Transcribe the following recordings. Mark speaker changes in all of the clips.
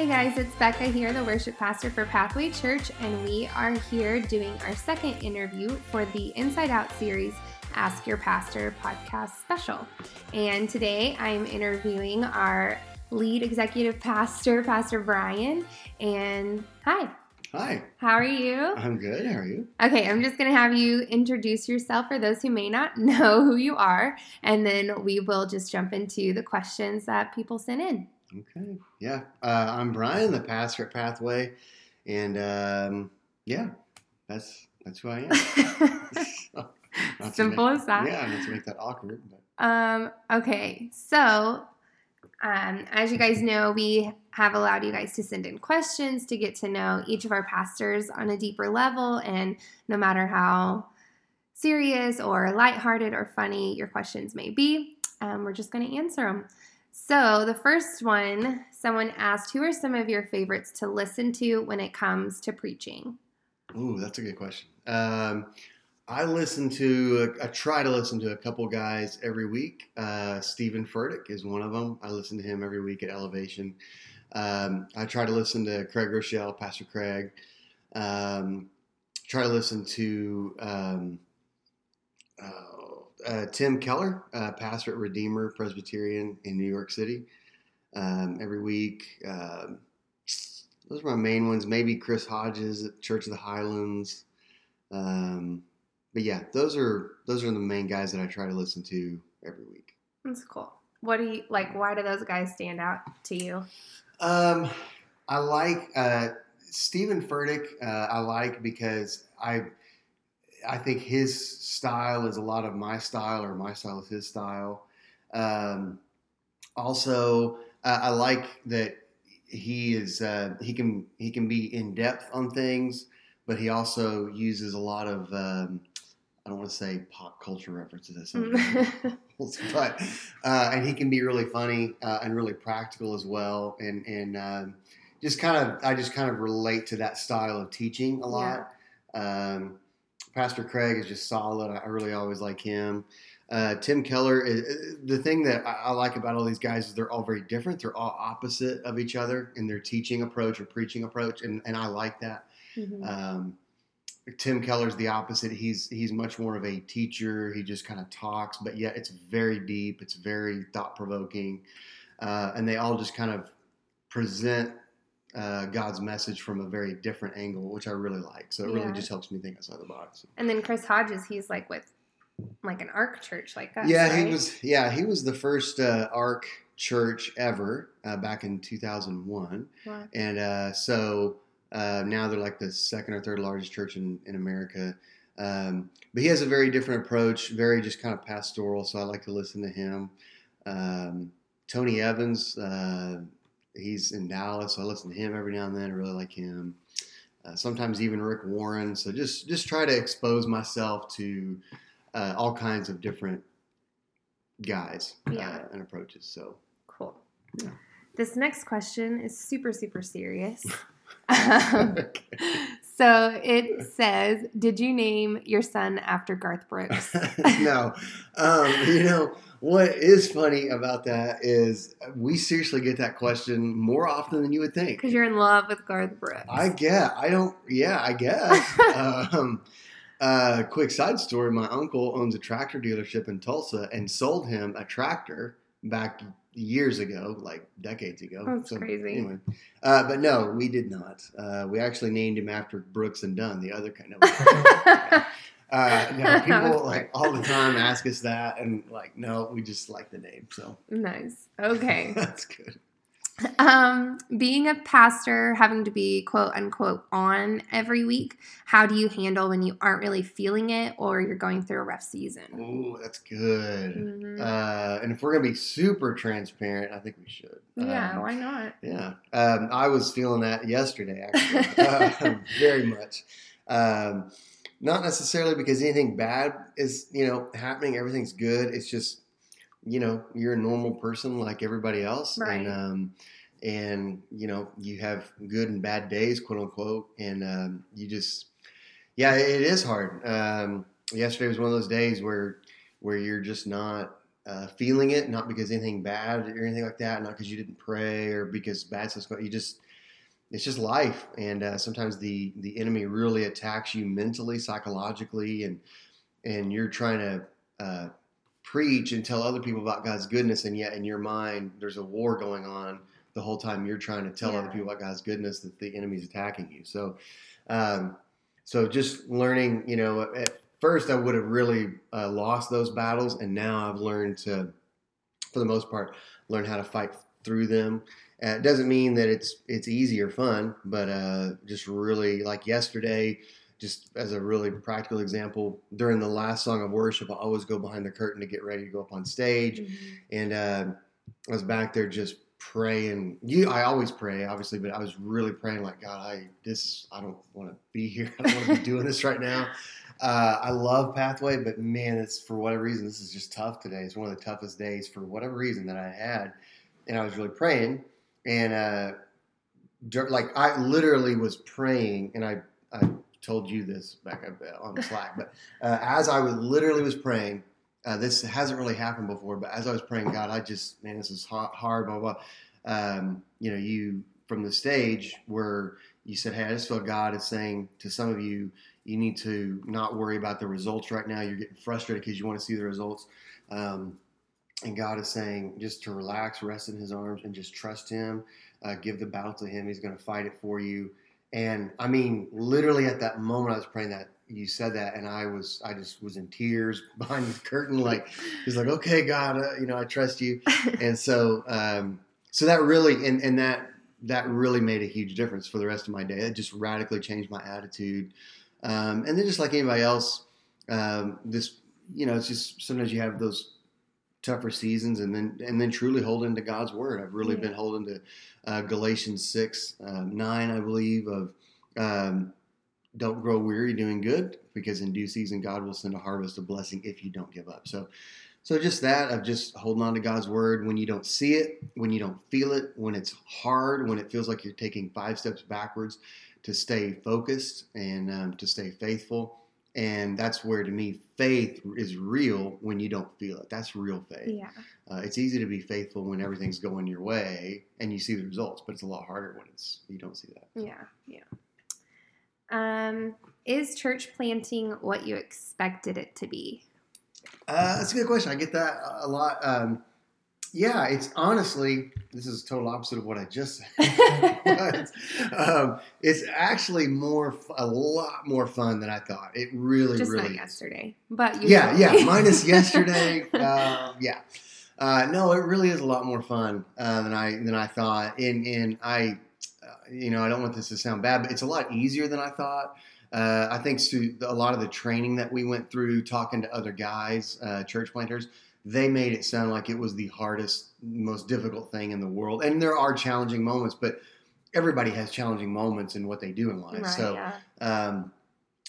Speaker 1: Hey guys, it's Becca here, the worship pastor for Pathway Church, and we are here doing our second interview for the Inside Out series Ask Your Pastor podcast special. And today I'm interviewing our lead executive pastor, Pastor Bryan. And hi.
Speaker 2: Hi.
Speaker 1: How are you?
Speaker 2: I'm good. How are you?
Speaker 1: Okay, I'm just going to have you introduce yourself for those who may not know who you are, and then we will just jump into the questions that people sent in.
Speaker 2: Okay. Yeah. Uh, I'm Bryan, the pastor at Pathway, and um, yeah, that's that's who I am.
Speaker 1: Simple
Speaker 2: make,
Speaker 1: as that.
Speaker 2: Yeah, not to make that awkward. But.
Speaker 1: Um. Okay. So, um, as you guys know, we have allowed you guys to send in questions to get to know each of our pastors on a deeper level, and no matter how serious or lighthearted or funny your questions may be, um, we're just going to answer them. So, the first one, someone asked, Who are some of your favorites to listen to when it comes to preaching?
Speaker 2: Ooh, that's a good question. Um, I listen to, I try to listen to a couple guys every week. Uh, Steven Furtick is one of them. I listen to him every week at Elevation. Um, I try to listen to Craig Groeschel, Pastor Craig. Um, try to listen to um, uh, uh, Tim Keller, uh, pastor at Redeemer Presbyterian in New York City, um, every week. Um, those are my main ones. Maybe Chris Hodges at Church of the Highlands. Um, but yeah, those are those are the main guys that I try to listen to every week.
Speaker 1: That's cool. What do you like? Why do those guys stand out to you?
Speaker 2: Um, I like uh, Steven Furtick. Uh, I like because I I think his style is a lot of my style, or my style is his style. Um, also, uh, I like that he is uh, he can he can be in depth on things, but he also uses a lot of um, I don't want to say pop culture references, but uh, and he can be really funny uh, and really practical as well, and and um, just kind of I just kind of relate to that style of teaching a lot. Yeah. Um, Pastor Craig is just solid. I really always like him. Uh, Tim Keller, is, the thing that I like about all these guys is they're all very different. They're all opposite of each other in their teaching approach or preaching approach, and, and I like that. Mm-hmm. Um, Tim Keller's the opposite. He's he's much more of a teacher. He just kind of talks, but yet it's very deep. It's very thought provoking, uh, and they all just kind of present uh, God's message from a very different angle, which I really like. So it yeah. really just helps me think outside the box.
Speaker 1: And then Chris Hodges, he's like with like an ARC church like us.
Speaker 2: Yeah,
Speaker 1: right?
Speaker 2: he was. Yeah, he was the first uh, ARC church ever uh, back in 2001, wow. and uh, so uh, now they're like the second or third largest church in in America. Um, but he has a very different approach, very just kind of pastoral. So I like to listen to him. Um, Tony Evans, uh, he's in Dallas, so I listen to him every now and then. I really like him. Uh, sometimes even Rick Warren. So just just try to expose myself to uh, all kinds of different guys uh, and approaches. So
Speaker 1: cool. Yeah. This next question is super super serious. um, okay. So it says, "Did you name your son after Garth Brooks?"
Speaker 2: no. Um, you know what is funny about that is we seriously get that question more often than you would think.
Speaker 1: Because you're in love with Garth Brooks.
Speaker 2: I get. I don't. Yeah, I guess. um, uh, quick side story: My uncle owns a tractor dealership in Tulsa and sold him a tractor back years ago, like decades ago.
Speaker 1: That's so, crazy.
Speaker 2: Anyway, uh, but no, we did not. Uh, we actually named him after Brooks and Dunn, the other kind of. uh, no, people like all the time ask us that, and like, no, we just like the name. So
Speaker 1: nice. Okay,
Speaker 2: that's good.
Speaker 1: Um, being a pastor, having to be quote unquote on every week, how do you handle when you aren't really feeling it or you're going through a rough season?
Speaker 2: Oh, that's good. Mm-hmm. Uh, and if we're gonna be super transparent, I think we should.
Speaker 1: Yeah, um, why not?
Speaker 2: Yeah, um, I was feeling that yesterday, actually, uh, very much. Um, not necessarily because anything bad is you know happening. Everything's good. It's just you know you're a normal person like everybody else
Speaker 1: right.
Speaker 2: and um, and you know you have good and bad days quote unquote and um, you just yeah it is hard um, yesterday was one of those days where where you're just not uh, feeling it not because anything bad or anything like that not because you didn't pray or because bad stuff's going you just it's just life, and uh, sometimes the the enemy really attacks you mentally, psychologically, and and you're trying to uh, preach and tell other people about God's goodness, and yet in your mind there's a war going on the whole time you're trying to tell
Speaker 1: Yeah.
Speaker 2: other people about God's goodness that the enemy's attacking you. So, um, so just learning, you know, at first I would have really uh, lost those battles, and now I've learned to, for the most part, learn how to fight through them. Uh, it doesn't mean that it's it's easy or fun, but uh, just really like yesterday, just as a really practical example, during the last song of worship, I always go behind the curtain to get ready to go up on stage,
Speaker 1: Mhm.
Speaker 2: and uh, I was back there just praying. You, I always pray, obviously, but I was really praying like, God, I this I don't want to be here. I don't want to be doing this right now. Uh, I love Pathway, but man, it's for whatever reason this is just tough today. It's one of the toughest days for whatever reason that I had, and I was really praying, and uh, like I literally was praying, and I I told you this back uh, on Slack, but uh, as I was literally was praying, uh, this hasn't really happened before, but as I was praying, God, I just, man, this is hard blah, blah. Um, you know, you from the stage where you said, Hey, I just feel God is saying to some of you, you need to not worry about the results right now. You're getting frustrated because you want to see the results. Um, and God is saying just to relax, rest in His arms, and just trust Him. Uh, give the battle to Him. He's going to fight it for you. And I mean, literally at that moment, I was praying that you said that, and I was, I just was in tears behind the curtain. Like He's like, "Okay, God, uh, you know, I trust you." And so, um, so that really, and and that that really made a huge difference for the rest of my day. It just radically changed my attitude. Um, and then, just like anybody else, um, this, you know, it's just sometimes you have those tougher seasons, and then and then truly holding to God's word. I've really
Speaker 1: Yeah.
Speaker 2: been holding to uh, Galatians six um, nine, I believe, of um, don't grow weary doing good, because in due season God will send a harvest of blessing if you don't give up. So. So just that of just holding on to God's word when you don't see it, when you don't feel it, when it's hard, when it feels like you're taking five steps backwards, to stay focused and um, to stay faithful. And that's where, to me, faith is real when you don't feel it. That's real faith.
Speaker 1: Yeah.
Speaker 2: Uh, it's easy to be faithful when everything's going your way and you see the results, but it's a lot harder when it's you don't see that.
Speaker 1: Yeah. Yeah. Um, is church planting what you expected it to be?
Speaker 2: Uh, that's a good question. I get that a lot. Um, yeah, it's honestly this is total opposite of what I just said. but, um, it's actually more, a lot more fun than I thought. It really,
Speaker 1: Just
Speaker 2: really.
Speaker 1: not yesterday, but
Speaker 2: Yeah, yeah. Minus yesterday. um, yeah. Uh, no, it really is a lot more fun uh, than I than I thought. And and I, uh, you know, I don't want this to sound bad, but it's a lot easier than I thought. Uh, I think to a lot of the training that we went through, talking to other guys, uh, church planters, they made it sound like it was the hardest, most difficult thing in the world. And there are challenging moments, but everybody has challenging moments in what they do in life.
Speaker 1: right.
Speaker 2: so
Speaker 1: yeah.
Speaker 2: um,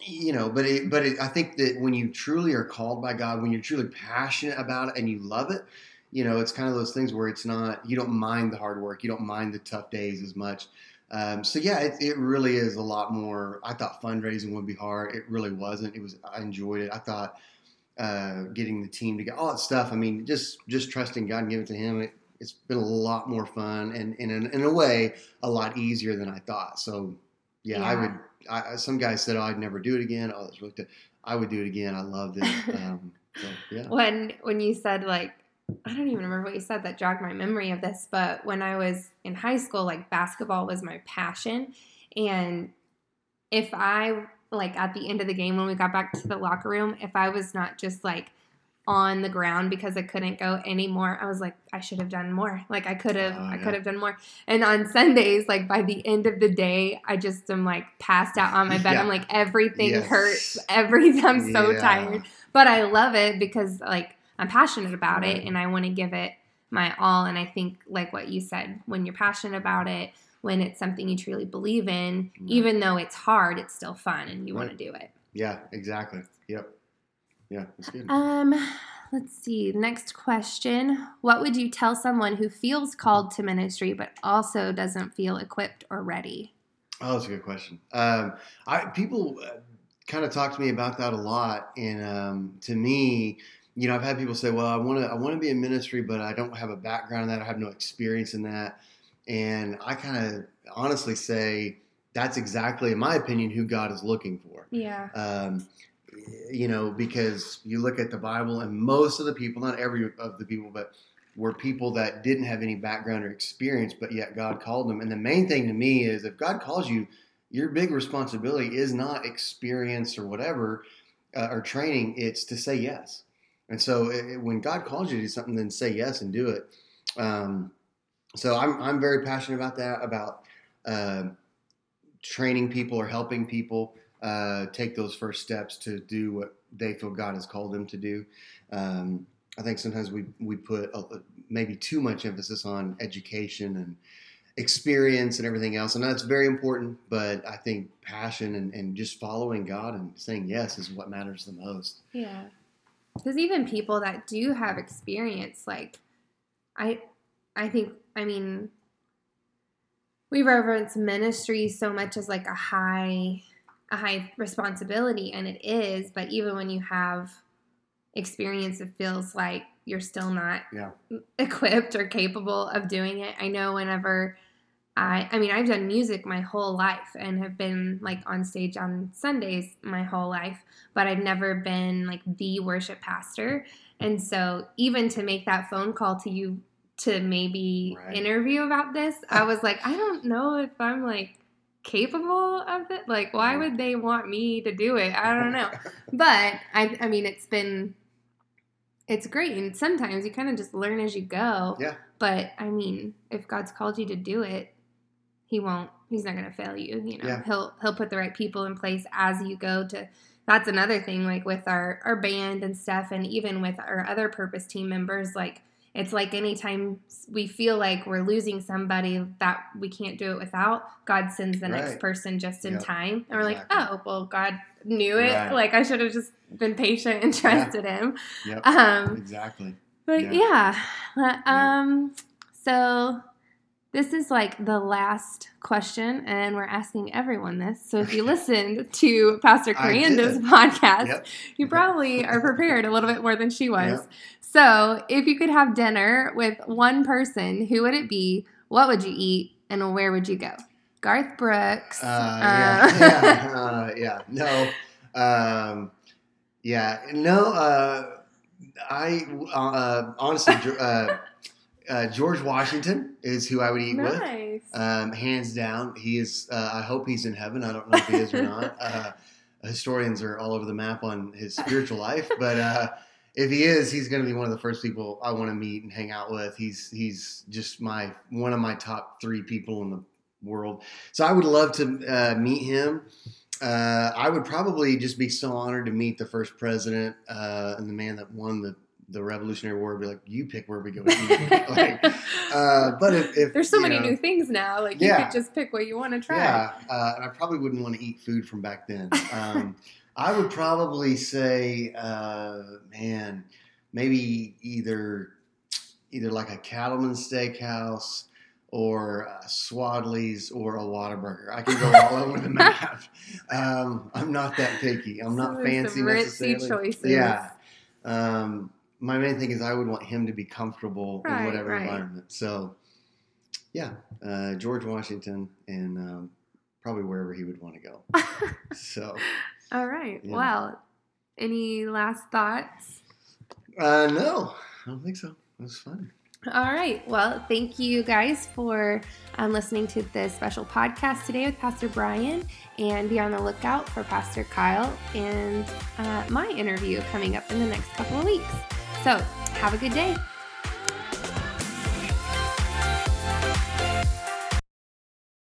Speaker 2: you know, but it, but it, I think that when you truly are called by God, when you're truly passionate about it and you love it, you know, it's kind of those things where it's not you don't mind the hard work, you don't mind the tough days as much. Um, so yeah, it, it really is a lot more. I thought fundraising would be hard. It really wasn't. It was. I enjoyed it. I thought uh, getting the team together, all that stuff. I mean, just just trusting God and giving it to Him. It, it's been a lot more fun and, and in, in a way a lot easier than I thought. So yeah, I would. I, some guys said, "Oh, I'd never do it again." Oh, it's really good. I would do it again. I loved it. Um, so yeah.
Speaker 1: when when you said like I don't even remember what you said that jogged my memory of this, but when I was in high school, like basketball was my passion, and if I like at the end of the game when we got back to the locker room, if I was not just like on the ground because I couldn't go anymore, I was like I should have done more. Like I could have
Speaker 2: Oh,
Speaker 1: I could have done more. And on Sundays, like by the end of the day, I just am like passed out on my bed.
Speaker 2: Yeah.
Speaker 1: I'm like everything
Speaker 2: Yes.
Speaker 1: hurts. Every I'm so
Speaker 2: Yeah.
Speaker 1: tired but I love it because like I'm passionate about it and I want to give it my all. And I think like what you said, when you're passionate about it, when it's something you truly believe in,
Speaker 2: Right.
Speaker 1: even though it's hard, it's still fun and you want to do it.
Speaker 2: Yeah. Exactly. Yep. Yeah. That's good.
Speaker 1: Um, let's see. Next question: What would you tell someone who feels called to ministry but also doesn't feel equipped or ready?
Speaker 2: Oh, that's a good question. Um, I people uh, kind of talk to me about that a lot, and um, to me, you know, I've had people say, "Well, I want to, I want to be in ministry, but I don't have a background in that. I have no experience in that." And I kind of honestly say that's exactly, in my opinion, who God is looking for.
Speaker 1: Yeah.
Speaker 2: Um, you know, because you look at the Bible and most of the people, not every of the people, but were people that didn't have any background or experience, but yet God called them. And the main thing to me is if God calls you, your big responsibility is not experience or whatever uh, or training, it's to say yes. And so it, when God calls you to do something, then say yes and do it. Um, so I'm, I'm very passionate about that, about uh, training people or helping people uh, take those first steps to do what they feel God has called them to do. Um, I think sometimes we we put a, maybe too much emphasis on education and experience and everything else, and that's very important. But I think passion and, and just following God and saying yes is what matters the most.
Speaker 1: Yeah, because even people that do have experience, like I, I think, I mean, we reverence ministry so much as like a high a high responsibility and it is but even when you have experience it feels like you're still not
Speaker 2: Yeah.
Speaker 1: equipped or capable of doing it i know whenever i i mean i've done music my whole life and have been like on stage on sundays my whole life but i've never been like the worship pastor and so even to make that phone call to you to maybe
Speaker 2: Right.
Speaker 1: interview about this i was like i don't know if i'm like capable of it like why would they want me to do it i don't know but I, I mean it's been it's great and sometimes you kind of just learn as you go
Speaker 2: Yeah.
Speaker 1: but i mean if god's called you to do it he won't he's not going to fail you you know
Speaker 2: Yeah.
Speaker 1: he'll he'll put the right people in place as you go to that's another thing like with our our band and stuff and even with our other purpose team members like it's like anytime we feel like we're losing somebody that we can't do it without god sends the next person just in
Speaker 2: Yep.
Speaker 1: time and we're like oh well god knew it
Speaker 2: Right.
Speaker 1: like i should have just been patient and trusted him
Speaker 2: Yep.
Speaker 1: um
Speaker 2: exactly.
Speaker 1: but
Speaker 2: Yeah.
Speaker 1: yeah. Um so this is like the last question and we're asking everyone this. So if you listened to Pastor Coranda's podcast,
Speaker 2: Yep.
Speaker 1: you probably are prepared a little bit more than she was.
Speaker 2: Yep.
Speaker 1: So if you could have dinner with one person, who would it be? What would you eat and where would you go? Garth Brooks.
Speaker 2: Uh,
Speaker 1: uh,
Speaker 2: yeah, yeah, uh, yeah. No, um, yeah, no. Uh, I uh, honestly, uh, uh, George Washington is who I would eat with, um, hands down. He is. Uh, I hope he's in heaven. I don't know if he is or not. Uh, historians are all over the map on his spiritual life, but. If he is, he's going to be one of the first people I want to meet and hang out with. He's he's just my one of my top three people in the world. So I would love to uh, meet him. Uh, I would probably just be so honored to meet the first president uh, and the man that won the, the Revolutionary War. Be like, you pick where we go like, uh, but if, if
Speaker 1: There's so many
Speaker 2: know,
Speaker 1: new things now. Like you
Speaker 2: Yeah.
Speaker 1: could just pick what you want to try.
Speaker 2: yeah, uh, and I probably wouldn't want to eat food from back then. Um, I would probably say, uh, man, maybe either either like a Cattleman's Steakhouse or a Swadley's or a Whataburger. I can go all over the map. Um, I'm not that picky. I'm not
Speaker 1: Some-
Speaker 2: fancy necessarily.
Speaker 1: choices.
Speaker 2: Yeah. Um, my main thing is I would want him to be comfortable in whatever
Speaker 1: right.
Speaker 2: environment. So, yeah, uh, George Washington and um, probably wherever he would want to go. So,
Speaker 1: All right.
Speaker 2: Yeah.
Speaker 1: Well, any last thoughts?
Speaker 2: uh, no, I don't think so. It was fun.
Speaker 1: All right. Well, thank you guys for um, listening to this special podcast today with Pastor Bryan. And be on the lookout for Pastor Kyle and uh, my interview coming up in the next couple of weeks. So, have a good day.